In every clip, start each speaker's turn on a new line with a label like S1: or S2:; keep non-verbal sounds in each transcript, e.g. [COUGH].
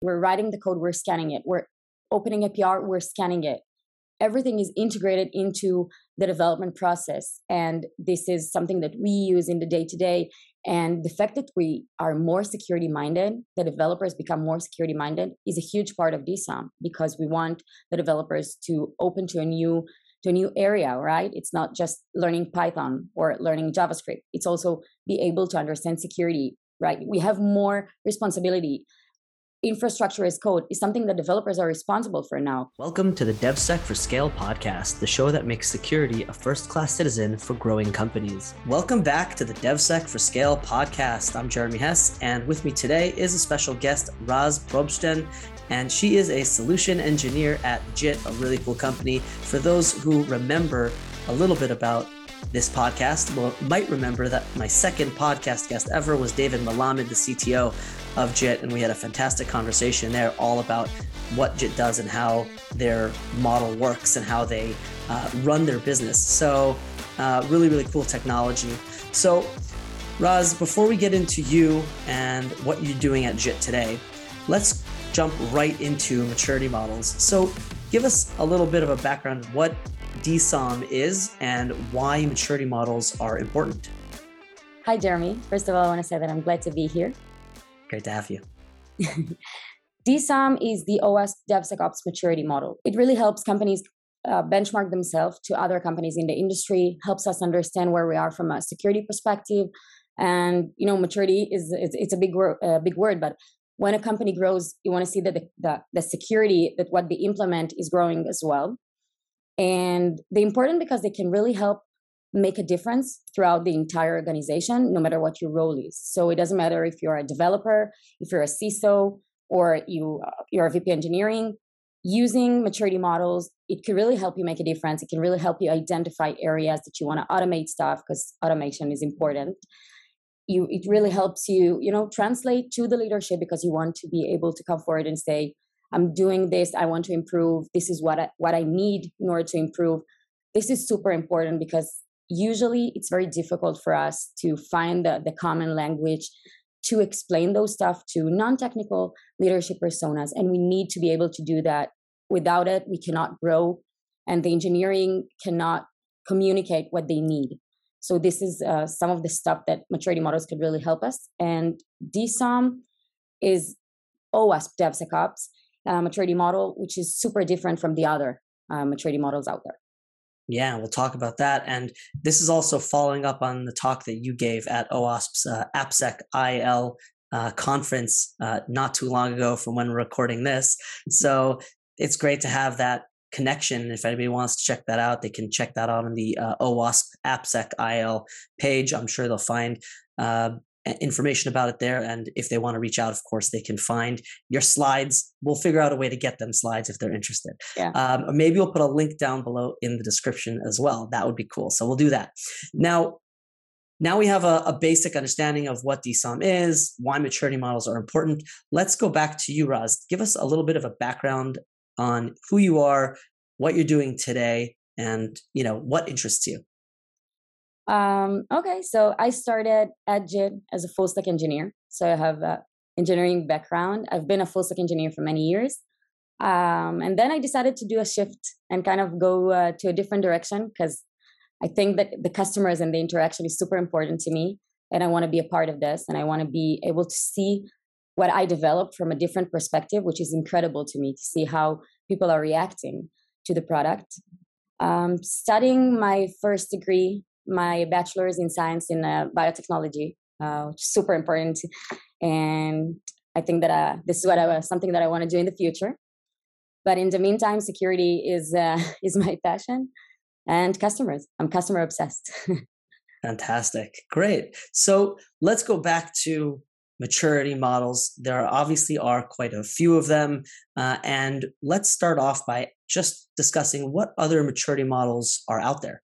S1: we're writing the code, we're scanning it. We're opening a PR, we're scanning it. Everything is integrated into the development process. And this is something that we use in the day to day. And the fact that we are more security minded, the developers become more security minded, is a huge part of DSOMM because we want the developers to open to a new to a new area, right? It's not just learning Python or learning JavaScript. It's also be able to understand security, right? We have more responsibility infrastructure as code is something that developers are responsible for now.
S2: Welcome to the DevSec for Scale podcast, the show that makes security a first class citizen for growing companies. Welcome back to the DevSec for Scale podcast. I'm Jeremy Hess, and with me today is a special guest, Raz Probstein, and she is a solution engineer at JIT, a really cool company. For those who remember a little bit about this podcast well, might remember that my second podcast guest ever was David Melamed, the CTO of JIT, and we had a fantastic conversation there all about what JIT does and how their model works and how they uh, run their business. So, uh, really, really cool technology. So, Raz, before we get into you and what you're doing at JIT today, let's jump right into maturity models. So, give us a little bit of a background what DSOMM is and why maturity models are important.
S1: Hi, Jeremy. First of all, I want to say that I'm glad to be here.
S2: Great to have you. [LAUGHS]
S1: DSOMM is the OWASP DevSecOps maturity model. It really helps companies uh, benchmark themselves to other companies in the industry, helps us understand where we are from a security perspective. And you know, maturity is it's, it's a big word, uh, big word, but when a company grows, you want to see that the, the, the security that what they implement is growing as well. And they're important because they can really help make a difference throughout the entire organization, no matter what your role is. So it doesn't matter if you're a developer, if you're a CISO, or you uh, you're a VP engineering. Using maturity models, it can really help you make a difference. It can really help you identify areas that you want to automate stuff because automation is important. You, it really helps you, you know, translate to the leadership because you want to be able to come forward and say, "I'm doing this. I want to improve. This is what I, what I need in order to improve." This is super important because usually it's very difficult for us to find the, the common language to explain those stuff to non-technical leadership personas. And we need to be able to do that. Without it we cannot grow and the engineering cannot communicate what they need. So this is uh, some of the stuff that maturity models could really help us. And DSOMM is OWASP DevSecOps uh, maturity model, which is super different from the other uh, maturity models out there.
S2: Yeah, we'll talk about that. And this is also following up on the talk that you gave at OWASP's uh, AppSec IL uh, conference uh, not too long ago from when we're recording this. So it's great to have that connection. If anybody wants to check that out, they can check that out on the uh, OWASP AppSec IL page. I'm sure they'll find uh, information about it there. And if they want to reach out, of course, they can find your slides. We'll figure out a way to get them slides if they're interested. Yeah. Um, or maybe we'll put a link down below in the description as well. That would be cool. So we'll do that. Now, now we have a, a basic understanding of what DSOMM is, why maturity models are important. Let's go back to you, Raz. Give us a little bit of a background on who you are, what you're doing today, and you know what interests you.
S1: Um, okay, so I started at JIT as a full stack engineer. So I have an engineering background. I've been a full stack engineer for many years. Um, and then I decided to do a shift and kind of go uh, to a different direction because I think that the customers and the interaction is super important to me. And I want to be a part of this and I want to be able to see what I developed from a different perspective, which is incredible to me to see how people are reacting to the product. Um, studying my first degree my bachelor's in science in uh, biotechnology, uh, which is super important. And I think that uh, this is what I something that I want to do in the future. But in the meantime, security is uh, [LAUGHS] is my passion, and customers. I'm customer obsessed. [LAUGHS]
S2: Fantastic, great. So let's go back to maturity models. There obviously are quite a few of them, uh, and let's start off by just discussing what other maturity models are out there.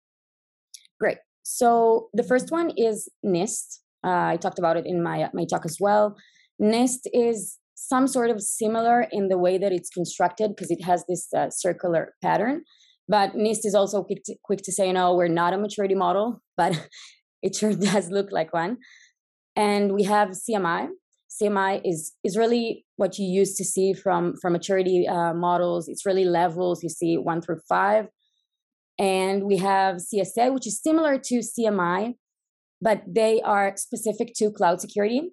S1: Great. So the first one is NIST. Uh, I talked about it in my my talk as well. NIST is some sort of similar in the way that it's constructed because it has this uh, circular pattern. But NIST is also quick to, quick to say, no, we're not a maturity model, [LAUGHS] but it sure does look like one. And we have CMMI. CMMI is is really what you used to see from from maturity uh, models. It's really levels. You see one through five, and we have CSA, which is similar to CMMI, but they are specific to cloud security.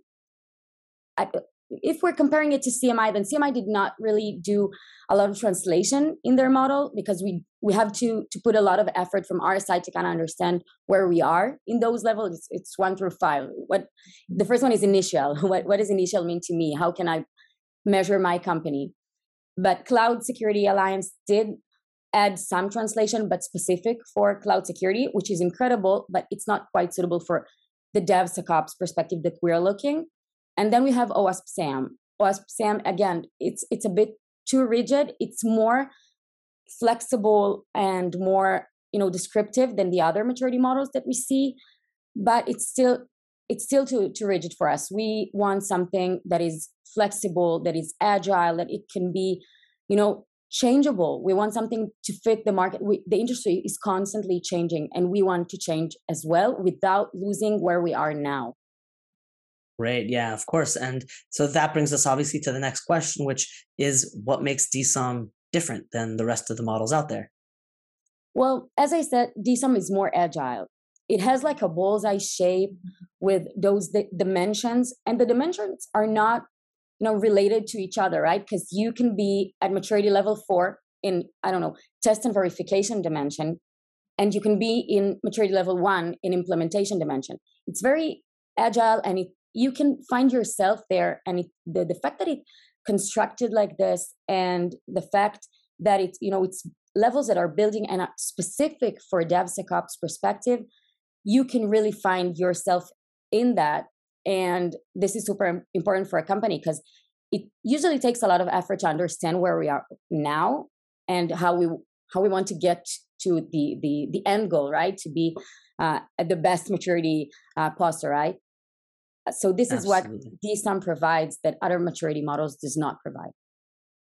S1: I, if we're comparing it to CMMI, then CMMI did not really do a lot of translation in their model because we we have to to put a lot of effort from our side to kind of understand where we are in those levels. It's, it's one through five. What the first one is initial. [LAUGHS] What what does initial mean to me? How can I measure my company? But Cloud Security Alliance did add some translation, but specific for cloud security, which is incredible, but it's not quite suitable for the DevSecOps perspective that we're looking. And then we have OWASP SAMM. OWASP SAMM, again, it's it's a bit too rigid. It's more flexible and more you know descriptive than the other maturity models that we see, but it's still it's still too too rigid for us. We want something that is flexible, that is agile, that it can be, you know, changeable. We want something to fit the market. We, the industry is constantly changing, and we want to change as well without losing where we are now.
S2: Great. Yeah, of course. And so that brings us obviously to the next question, which is what makes DSOMM different than the rest of the models out there?
S1: Well, as I said, DSOMM is more agile. It has like a bullseye shape with those di- dimensions, and the dimensions are not, know, related to each other, right? Because you can be at maturity level four in, I don't know, test and verification dimension, and you can be in maturity level one in implementation dimension. It's very agile and it you can find yourself there and it, the, the fact that it constructed like this and the fact that it's you know it's levels that are building and specific for devsecops perspective you can really find yourself in that and this is super important for a company because it usually takes a lot of effort to understand where we are now and how we how we want to get to the the the end goal right to be uh, at the best maturity uh, posture right so this Absolutely. is what DSOMM provides that other maturity models does not provide.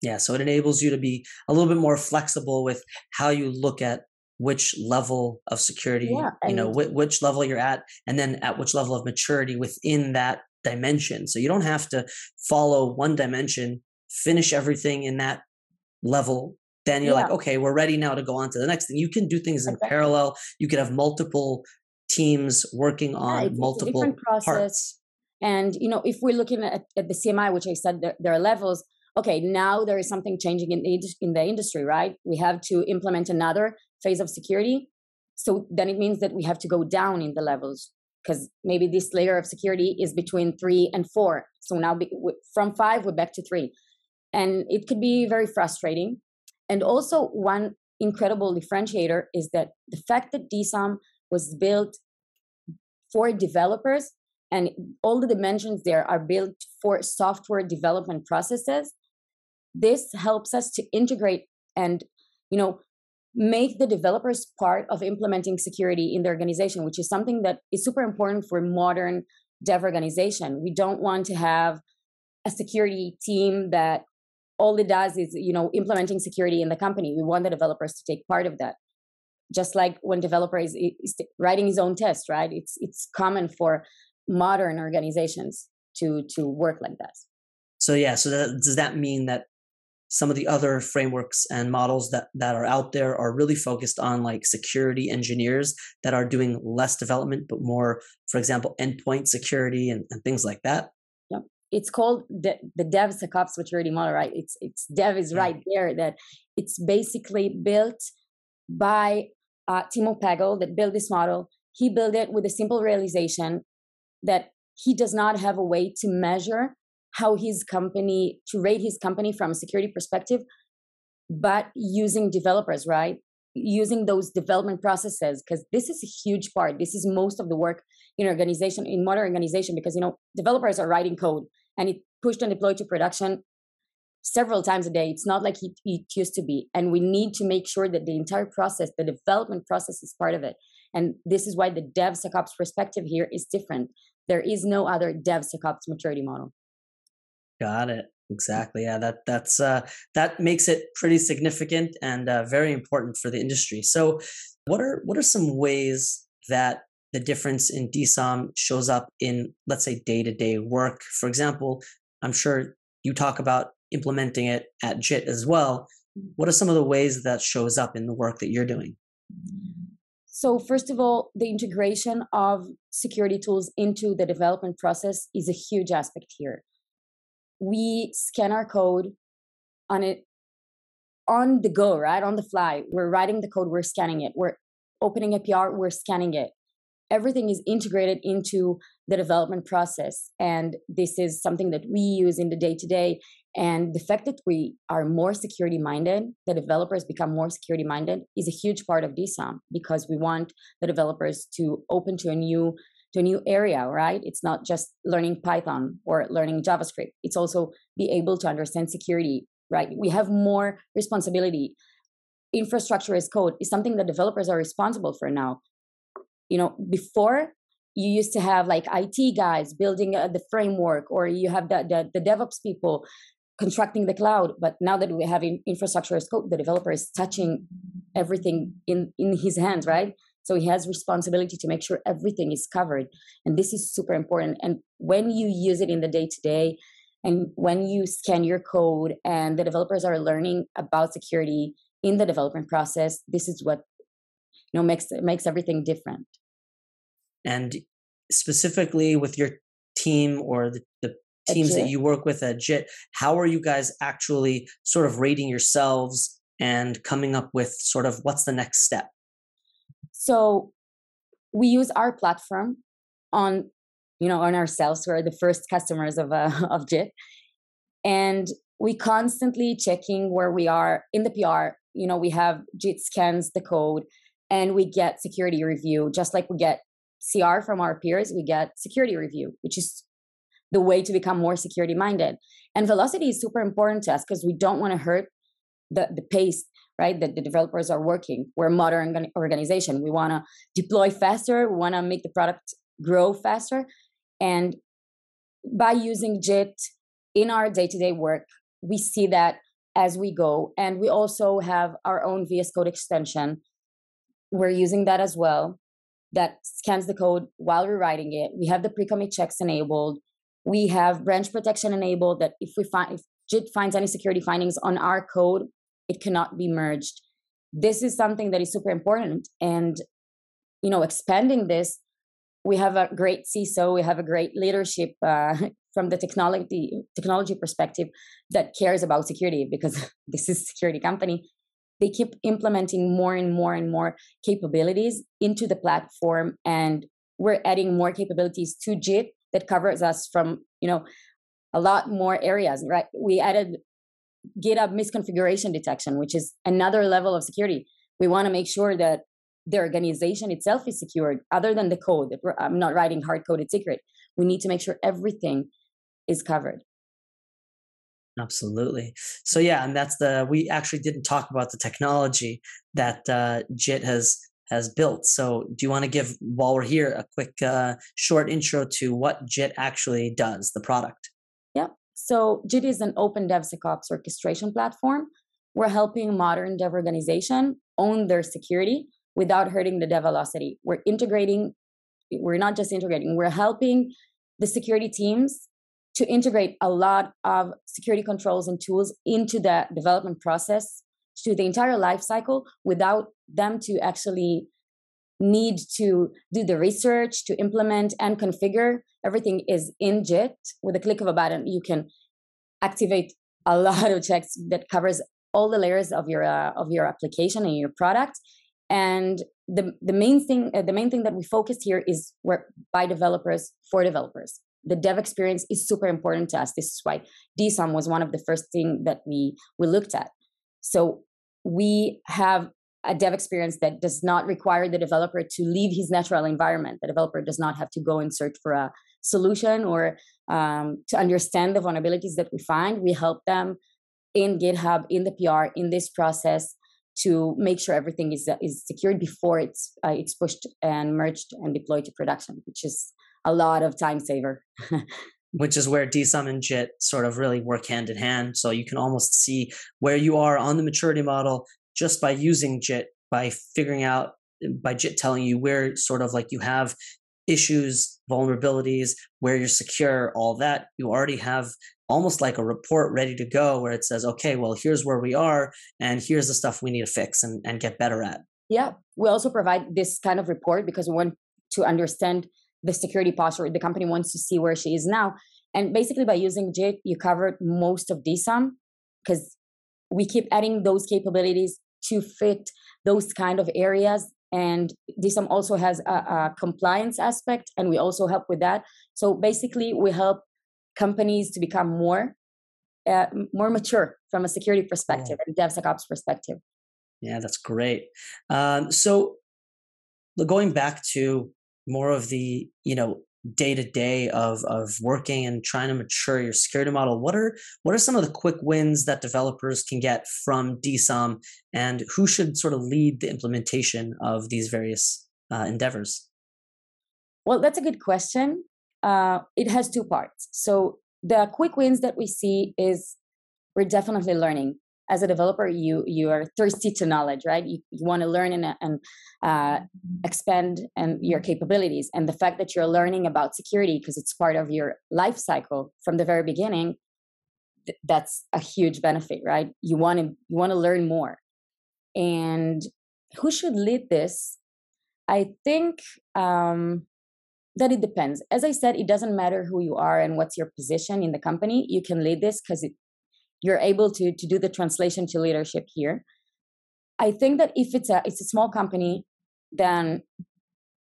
S2: Yeah, so it enables you to be a little bit more flexible with how you look at which level of security, yeah, you know, wh- which level you're at, and then at which level of maturity within that dimension. So you don't have to follow one dimension, finish everything in that level. Then you're yeah. like, okay, we're ready now to go on to the next thing. You can do things in parallel. You could have multiple teams working on yeah, multiple parts.
S1: And you know, if we're looking at, at the CMMI, which I said there, there, are levels, okay, now there is something changing in the, in the industry, right? We have to implement another phase of security. So then it means that we have to go down in the levels because maybe this layer of security is between three and four. So now be, from five, we're back to three. And it could be very frustrating. And also, one incredible differentiator is that the fact that DSOMM was built for developers and all the dimensions there are built for software development processes this helps us to integrate and you know make the developers part of implementing security in the organization which is something that is super important for modern dev organization. We don't want to have a security team that all it does is you know implementing security in the company. We want the developers to take part of that. Just like when developer is, is writing his own test right? It's it's common for modern organizations to to work like that.
S2: so yeah so that, does that mean that some of the other frameworks and models that that are out there are really focused on like security engineers that are doing less development but more for example endpoint security and, and things like that.
S1: Yeah it's called the, the devsecops maturity model right? It's it's dev is yeah. right there that it's basically built by uh, Timo Pagel that built this model. He built it with a simple realization that he does not have a way to measure how his company to rate his company from a security perspective but using developers right? Using those development processes because this is a huge part. This is most of the work in organization in modern organization because you know developers are writing code and it pushed and deployed to production several times a day. It's not like it, it used to be. And we need to make sure that the entire process the development process is part of it. And this is why the devsecops perspective here is different. There is no other DevSecOps maturity model.
S2: Got it. Exactly. Yeah, that that's uh, that makes it pretty significant and uh, very important for the industry. So, what are what are some ways that the difference in DSOMM shows up in, let's say, day to day work. For example, I'm sure you talk about implementing it at JIT as well. What are some of the ways that shows up in the work that you're doing?
S1: So, first of all, the integration of security tools into the development process is a huge aspect here. We scan our code on it on the go, right? On the fly. We're writing the code, we're scanning it. We're opening a PR, we're scanning it everything is integrated into the development process and this is something that we use in the day to day and the fact that we are more security minded the developers become more security minded is a huge part of DSOMM because we want the developers to open to a new to a new area right? It's not just learning python or learning javascript. It's also be able to understand security right? We have more responsibility. Infrastructure as code is something that developers are responsible for now. You know before you used to have like IT guys building uh, the framework, or you have the, the, the DevOps people constructing the cloud. But now that we have in infrastructure as code, the developer is touching everything in in his hands, right? So he has responsibility to make sure everything is covered, and this is super important. And when you use it in the day to day, and when you scan your code, and the developers are learning about security in the development process, this is what you know makes makes everything different
S2: and specifically with your team or the, the teams that you work with at JIT, how are you guys actually sort of rating yourselves and coming up with sort of what's the next step?
S1: So we use our platform on you know on ourselves. We're the first customers of uh, [LAUGHS] of JIT. And we constantly checking where we are in the PR you know we have JIT scans the code and we get security review just like we get CR from our peers, we get security review, which is the way to become more security minded. And velocity is super important to us because we don't want to hurt the, the pace, right? That the developers are working. We're a modern organization. We want to deploy faster. We want to make the product grow faster. And by using JIT in our day to day work, we see that as we go. And we also have our own VS Code extension. We're using that as well that scans the code while we're writing it. We have the pre-commit checks enabled. We have branch protection enabled that if we find if JIT finds any security findings on our code, it cannot be merged. This is something that is super important. And you know, expanding this, we have a great CISO, we have a great leadership uh, [LAUGHS] from the technology technology perspective that cares about security because [LAUGHS] this is a security company they keep implementing more and more and more capabilities into the platform and we're adding more capabilities to JIT that covers us from you know a lot more areas right we added github misconfiguration detection which is another level of security we want to make sure that the organization itself is secured other than the code i'm not writing hard coded secret we need to make sure everything is covered
S2: Absolutely. So yeah, and that's the we actually didn't talk about the technology that uh, JIT has has built. So do you want to give while we're here a quick uh, short intro to what JIT actually does, the product?
S1: So JIT is an open DevSecOps orchestration platform. We're helping modern dev organization own their security without hurting the dev velocity. We're integrating. We're not just integrating. We're helping the security teams to integrate a lot of security controls and tools into the development process to the entire life cycle without them to actually need to do the research to implement and configure everything is in jit with a click of a button you can activate a [LAUGHS] lot of checks that covers all the layers of your uh, of your application and your product and the the main thing uh, the main thing that we focus here is work by developers for developers the dev experience is super important to us. This is why DSOMM was one of the first thing that we we looked at. So we have a dev experience that does not require the developer to leave his natural environment. The developer does not have to go and search for a solution or um, to understand the vulnerabilities that we find. We help them in GitHub, in the PR, in this process to make sure everything is is secured before it's uh, it's pushed and merged and deployed to production, which is a lot of time saver. [LAUGHS]
S2: Which is where DSOMM and JIT sort of really work hand in hand. So you can almost see where you are on the maturity model just by using JIT, by figuring out by JIT telling you where sort of like you have issues, vulnerabilities, where you're secure, all that, you already have almost like a report ready to go where it says, okay, well, here's where we are, and here's the stuff we need to fix and, and get better at.
S1: Yeah. We also provide this kind of report because we want to understand the security posture. The company wants to see where she is now. And basically, by using JIT, you covered most of DSOMM because we keep adding those capabilities to fit those kind of areas. And DSOMM also has a, a, compliance aspect and we also help with that. So basically we help companies to become more uh, more mature from a security perspective and devsecops perspective.
S2: Yeah that's great. Um, so going back to more of the you know day to day of of working and trying to mature your security model what are what are some of the quick wins that developers can get from DSOMM and who should sort of lead the implementation of these various uh, endeavors?
S1: Well that's a good question. Uh, it has two parts. So the quick wins that we see is we're definitely learning as a developer you you are thirsty to knowledge right? You, you want to learn and, and uh, expand and your capabilities and the fact that you're learning about security because it's part of your life cycle from the very beginning th- that's a huge benefit right? You want to you want to learn more. And who should lead this? I think um, that it depends. As i said it doesn't matter who you are and what's your position in the company you can lead this because it you're able to to do the translation to leadership here. I think that if it's a it's a small company then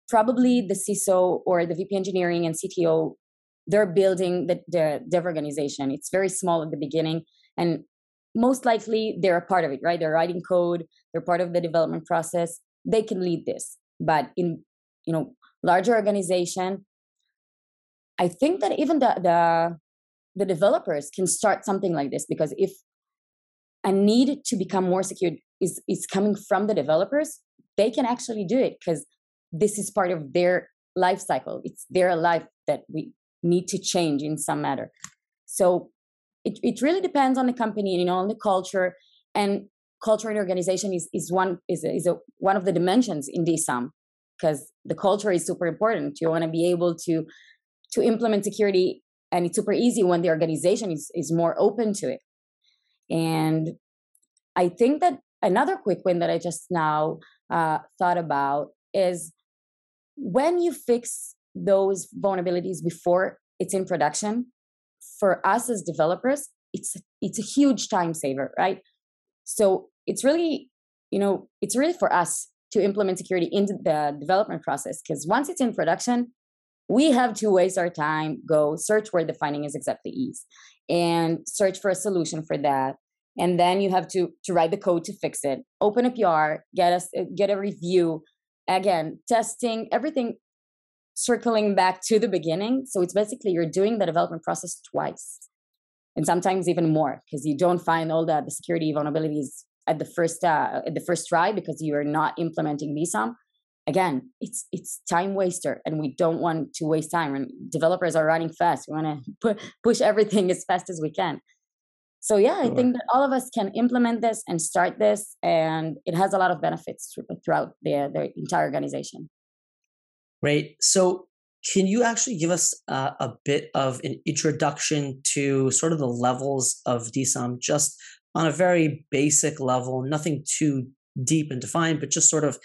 S1: probably the ciso or the vp engineering and cto they're building the, the dev organization. It's very small at the beginning and most likely they're a part of it right? They're writing code they're part of the development process. They can lead this. But in you know larger organization i think that even the the the developers can start something like this because if a need to become more secure is is coming from the developers they can actually do it because this is part of their life cycle. It's their life that we need to change in some matter. So it, it really depends on the company you know on the culture and culture and organization is, is one is a, is a, one of the dimensions in DSOMM because the culture is super important. You want to be able to to implement security and it's super easy when the organization is, is more open to it. And i think that another quick win that i just now uh, thought about is when you fix those vulnerabilities before it's in production for us as developers it's it's a huge time saver right? So it's really you know it's really for us to implement security into the development process because once it's in production we have to waste our time go search where the finding is exactly is and search for a solution for that. And then you have to to write the code to fix it. Open a pr get us get a review. Again testing everything circling back to the beginning. So it's basically you're doing the development process twice and sometimes even more because you don't find all the, the security vulnerabilities at the first uh, at the first try because you are not implementing DSOMM again it's it's time waster and we don't want to waste time and developers are running fast. We want to [LAUGHS] pu- push everything [LAUGHS] as fast as we can. So yeah i think that all of us can implement this and start this and it has a lot of benefits throughout the, the entire organization.
S2: Right. So can you actually give us uh, a bit of an introduction to sort of the levels of DSOMM just on a very basic level, nothing too deep and defined, but just sort of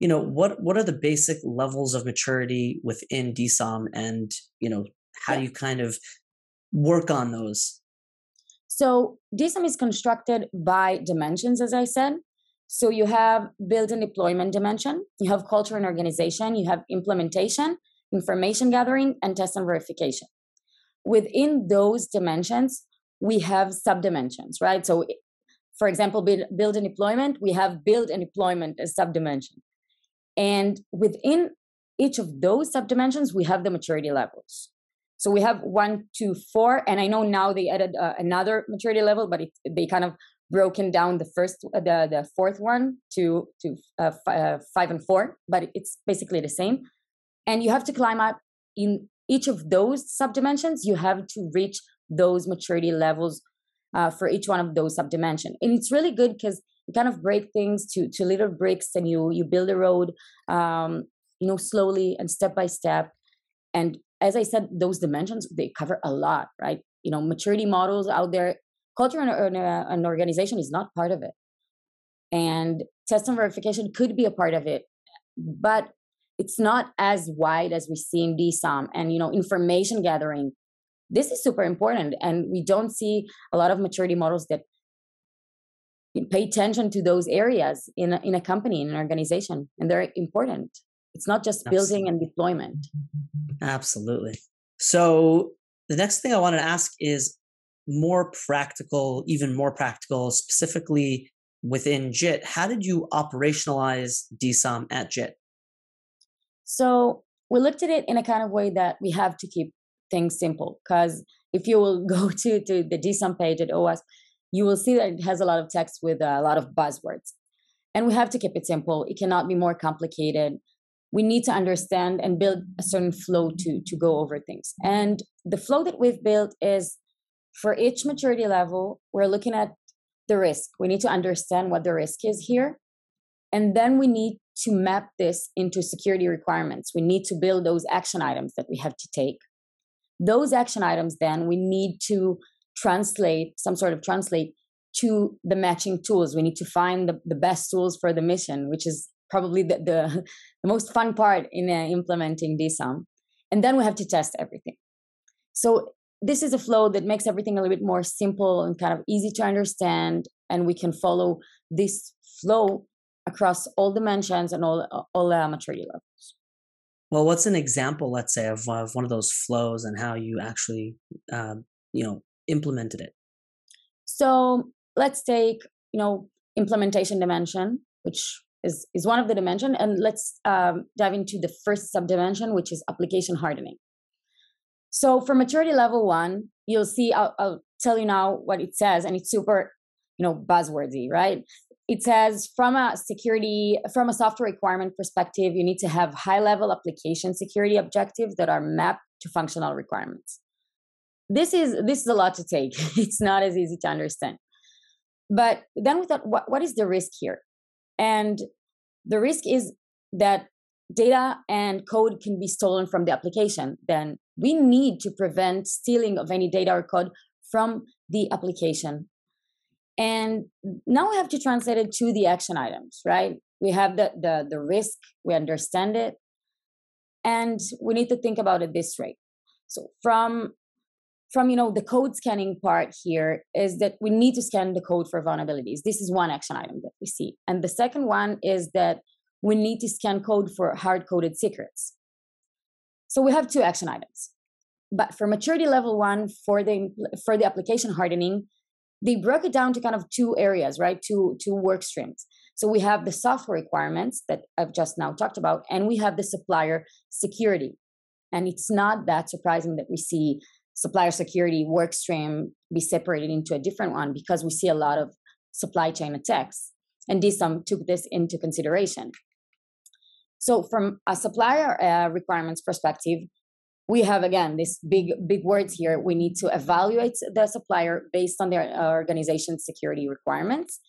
S2: you know what what are the basic levels of maturity within DSOMM and you know how do you kind of work on those?
S1: So DSOMM is constructed by dimensions as I said. So you have build and deployment dimension you have culture and organization you have implementation information gathering and test and verification. Within those dimensions we have subdimensions right? So for example build and deployment we have build and deployment as subdimension and within each of those subdimensions, we have the maturity levels. So we have one, two, four, and I know now they added uh, another maturity level, but it, they kind of broken down the first, uh, the the fourth one to to uh, f- uh, five and four, but it's basically the same. And you have to climb up in each of those subdimensions. You have to reach those maturity levels uh, for each one of those subdimension. And it's really good because kind of break things to to little bricks and you you build a road um, you know slowly and step by step. And as i said those dimensions they cover a lot right? You know maturity models out there culture and an organization is not part of it. And test and verification could be a part of it but it's not as wide as we see in DSOMM and you know information gathering this is super important. And we don't see a lot of maturity models that pay attention to those areas in a, in a company in an organization and they're important. It's not just building and deployment.
S2: absolutely. So the next thing i want to ask is more practical even more practical specifically within jit how did you operationalize DSOMM at jit
S1: so we looked at it in a kind of way that we have to keep things simple because if you will [LAUGHS] go to, to the DSOMM page at OWASP you will see that it has a lot of text with a lot of buzzwords. And we have to keep it simple. It cannot be more complicated. We need to understand and build a certain flow to, to go over things. And the flow that we've built is for each maturity level, we're looking at the risk. We need to understand what the risk is here. And then we need to map this into security requirements. We need to build those action items that we have to take. Those action items, then, we need to translate some sort of translate to the matching tools we need to find the, the best tools for the mission which is probably the, the, [LAUGHS] the most fun part in uh, implementing DSOMM. And then we have to test everything. So this is a flow that makes everything a little bit more simple and kind of easy to understand. And we can follow this flow across all dimensions and all, all uh, maturity levels.
S2: Well, what's an example, let's say, of, of one of those flows and how you actually, uh, you know, implemented it?
S1: So let's take, you know, implementation dimension, which is, is one of the dimension. And let's um, dive into the first subdimension, which is application hardening. So for maturity level one, you'll see, I'll, I'll tell you now what it says, and it's super, you know, buzzwordy, right? It says from a security, from a software requirement perspective, you need to have high level application security objectives that are mapped to functional requirements this is this is a lot to take. [LAUGHS] It's not as easy to understand. But then we thought what, what is the risk here? And the risk is that data and code can be stolen from the application. Then we need to prevent stealing of any data or code from the application. And now we have to translate it to the action items right? We have the the, the risk we understand it and we need to think about it this way. So from from you know the code scanning part here is that we need to scan the code for vulnerabilities. This is one action item that we see. And the second one is that we need to scan code for hard coded secrets. So we have two action items. But for maturity level one for the for the application hardening they broke it down to kind of two areas right? Two two work streams. So we have the software requirements that i've just now talked about and we have the supplier security. And it's not that surprising that we see supplier security work stream be separated into a different one because we see a lot of supply chain attacks. And DSOMM took this into consideration. So, from a supplier uh, requirements perspective, we have again this big big words here. We need to evaluate the supplier based on their uh, organization's security requirements,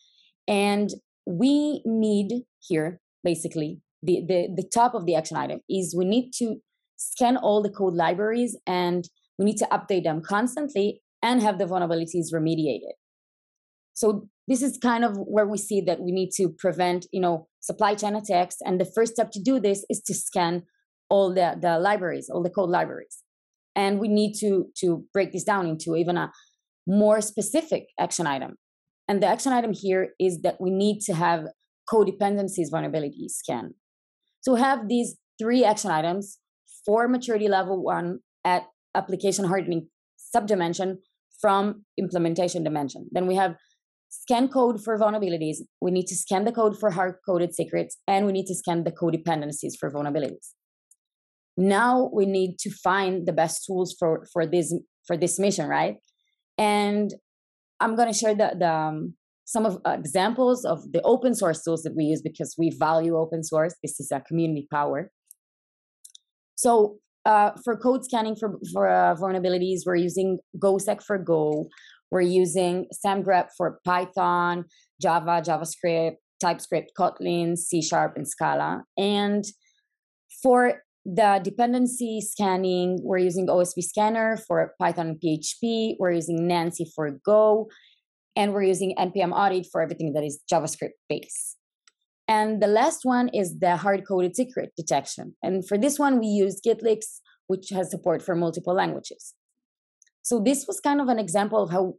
S1: and we need here basically the, the the top of the action item is we need to scan all the code libraries and we need to update them constantly and have the vulnerabilities remediated. So this is kind of where we see that we need to prevent, you know, supply chain attacks. And the first step to do this is to scan all the, the libraries, all the code libraries. And we need to, to break this down into even a more specific action item. And the action item here is that we need to have codependencies vulnerability scan. So have these three action items for maturity level one at application hardening subdimension from implementation dimension. Then we have scan code for vulnerabilities. We need to scan the code for hard coded secrets, and we need to scan the code dependencies for vulnerabilities. Now we need to find the best tools for for this for this mission, right? And I'm going to share the, the um, some of uh, examples of the open source tools that we use because we value open source. This is a community power. So uh, for code scanning for, for uh, vulnerabilities, we're using GoSec for Go. We're using Semgrep for Python, Java, JavaScript, TypeScript, Kotlin, C Sharp, and Scala. And for the dependency scanning, we're using OSV Scanner for Python and PHP. We're using Nancy for Go. And we're using NPM Audit for everything that is JavaScript based. And the last one is the hard coded secret detection. And for this one, we use Gitleaks, which has support for multiple languages. So this was kind of an example of how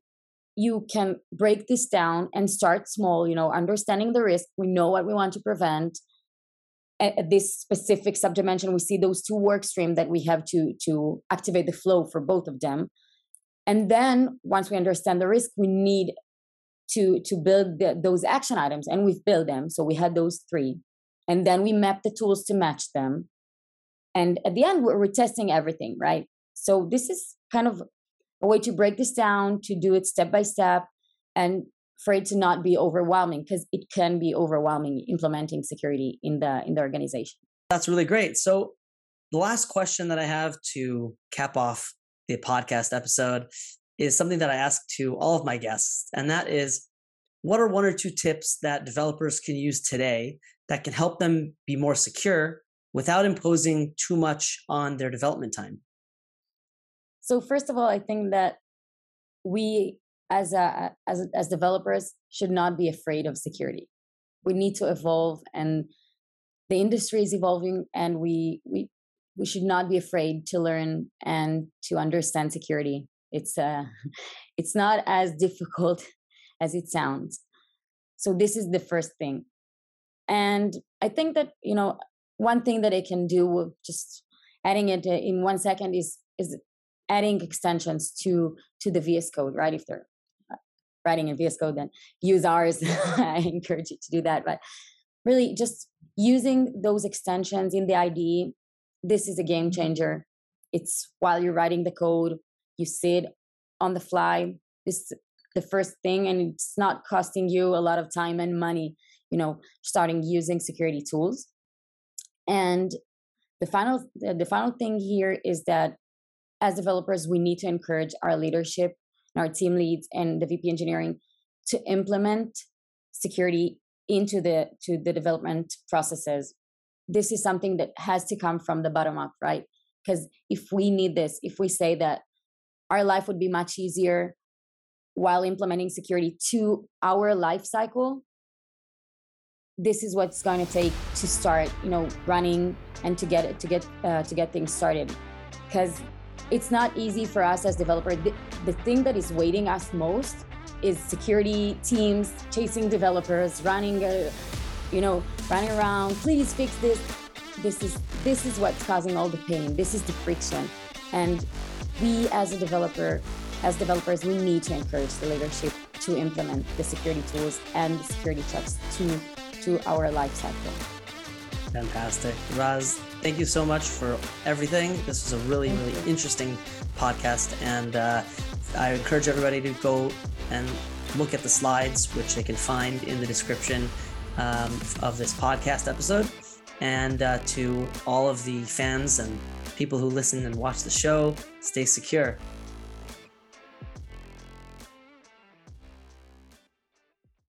S1: you can break this down and start small, you know, understanding the risk. We know what we want to prevent. At this specific subdimension, we see those two work stream that we have to to activate the flow for both of them. And then once we understand the risk, we need to to build the, those action items, and we've built them. So we had those three, and then we map the tools to match them. And at the end, we're, we're testing everything, right? So this is kind of a way to break this down, to do it step by step, and for it to not be overwhelming because it can be overwhelming implementing security in the in the organization.
S2: That's really great. So the last question that I have to cap off the podcast episode is something that I ask to all of my guests, and that is what are one or two tips that developers can use today that can help them be more secure without imposing too much on their development time?
S1: So first of all, I think that we as a, as as developers should not be afraid of security. We need to evolve, and the industry is evolving, and we we we should not be afraid to learn and to understand security. It's uh, [LAUGHS] it's not as difficult [LAUGHS] as it sounds. So this is the first thing, and I think that you know one thing that I can do just adding it in one second is is adding extensions to to the VS Code, right? If they're uh, writing in VS Code, then use ours. [LAUGHS] I encourage you to do that. But really, just using those extensions in the IDE, this is a game changer. It's while you're writing the code, you sit on the fly. This the first thing, and it's not costing you a lot of time and money. You know, starting using security tools. And the final the final thing here is that as developers, we need to encourage our leadership, and our team leads, and the VP engineering to implement security into the to the development processes. This is something that has to come from the bottom up, right? Because if we need this, if we say that our life would be much easier while implementing security to our life cycle, this is what's going to take to start, you know, running and to get to get uh, to get things started. Because it's not easy for us as developers. The, the thing that is waiting us most is security teams chasing developers, running, uh, you know, running around. Please fix this. This is this is what's causing all the pain. This is the friction, and we as a developer, as developers, we need to encourage the leadership to implement the security tools and the security checks to to our life cycle.
S2: Fantastic. Raz, thank you so much for everything. This was a really, really interesting podcast. And uh, I encourage everybody to go and look at the slides, which they can find in the description um, of this podcast episode. And uh, to all of the fans and people who listen and watch the show, stay secure.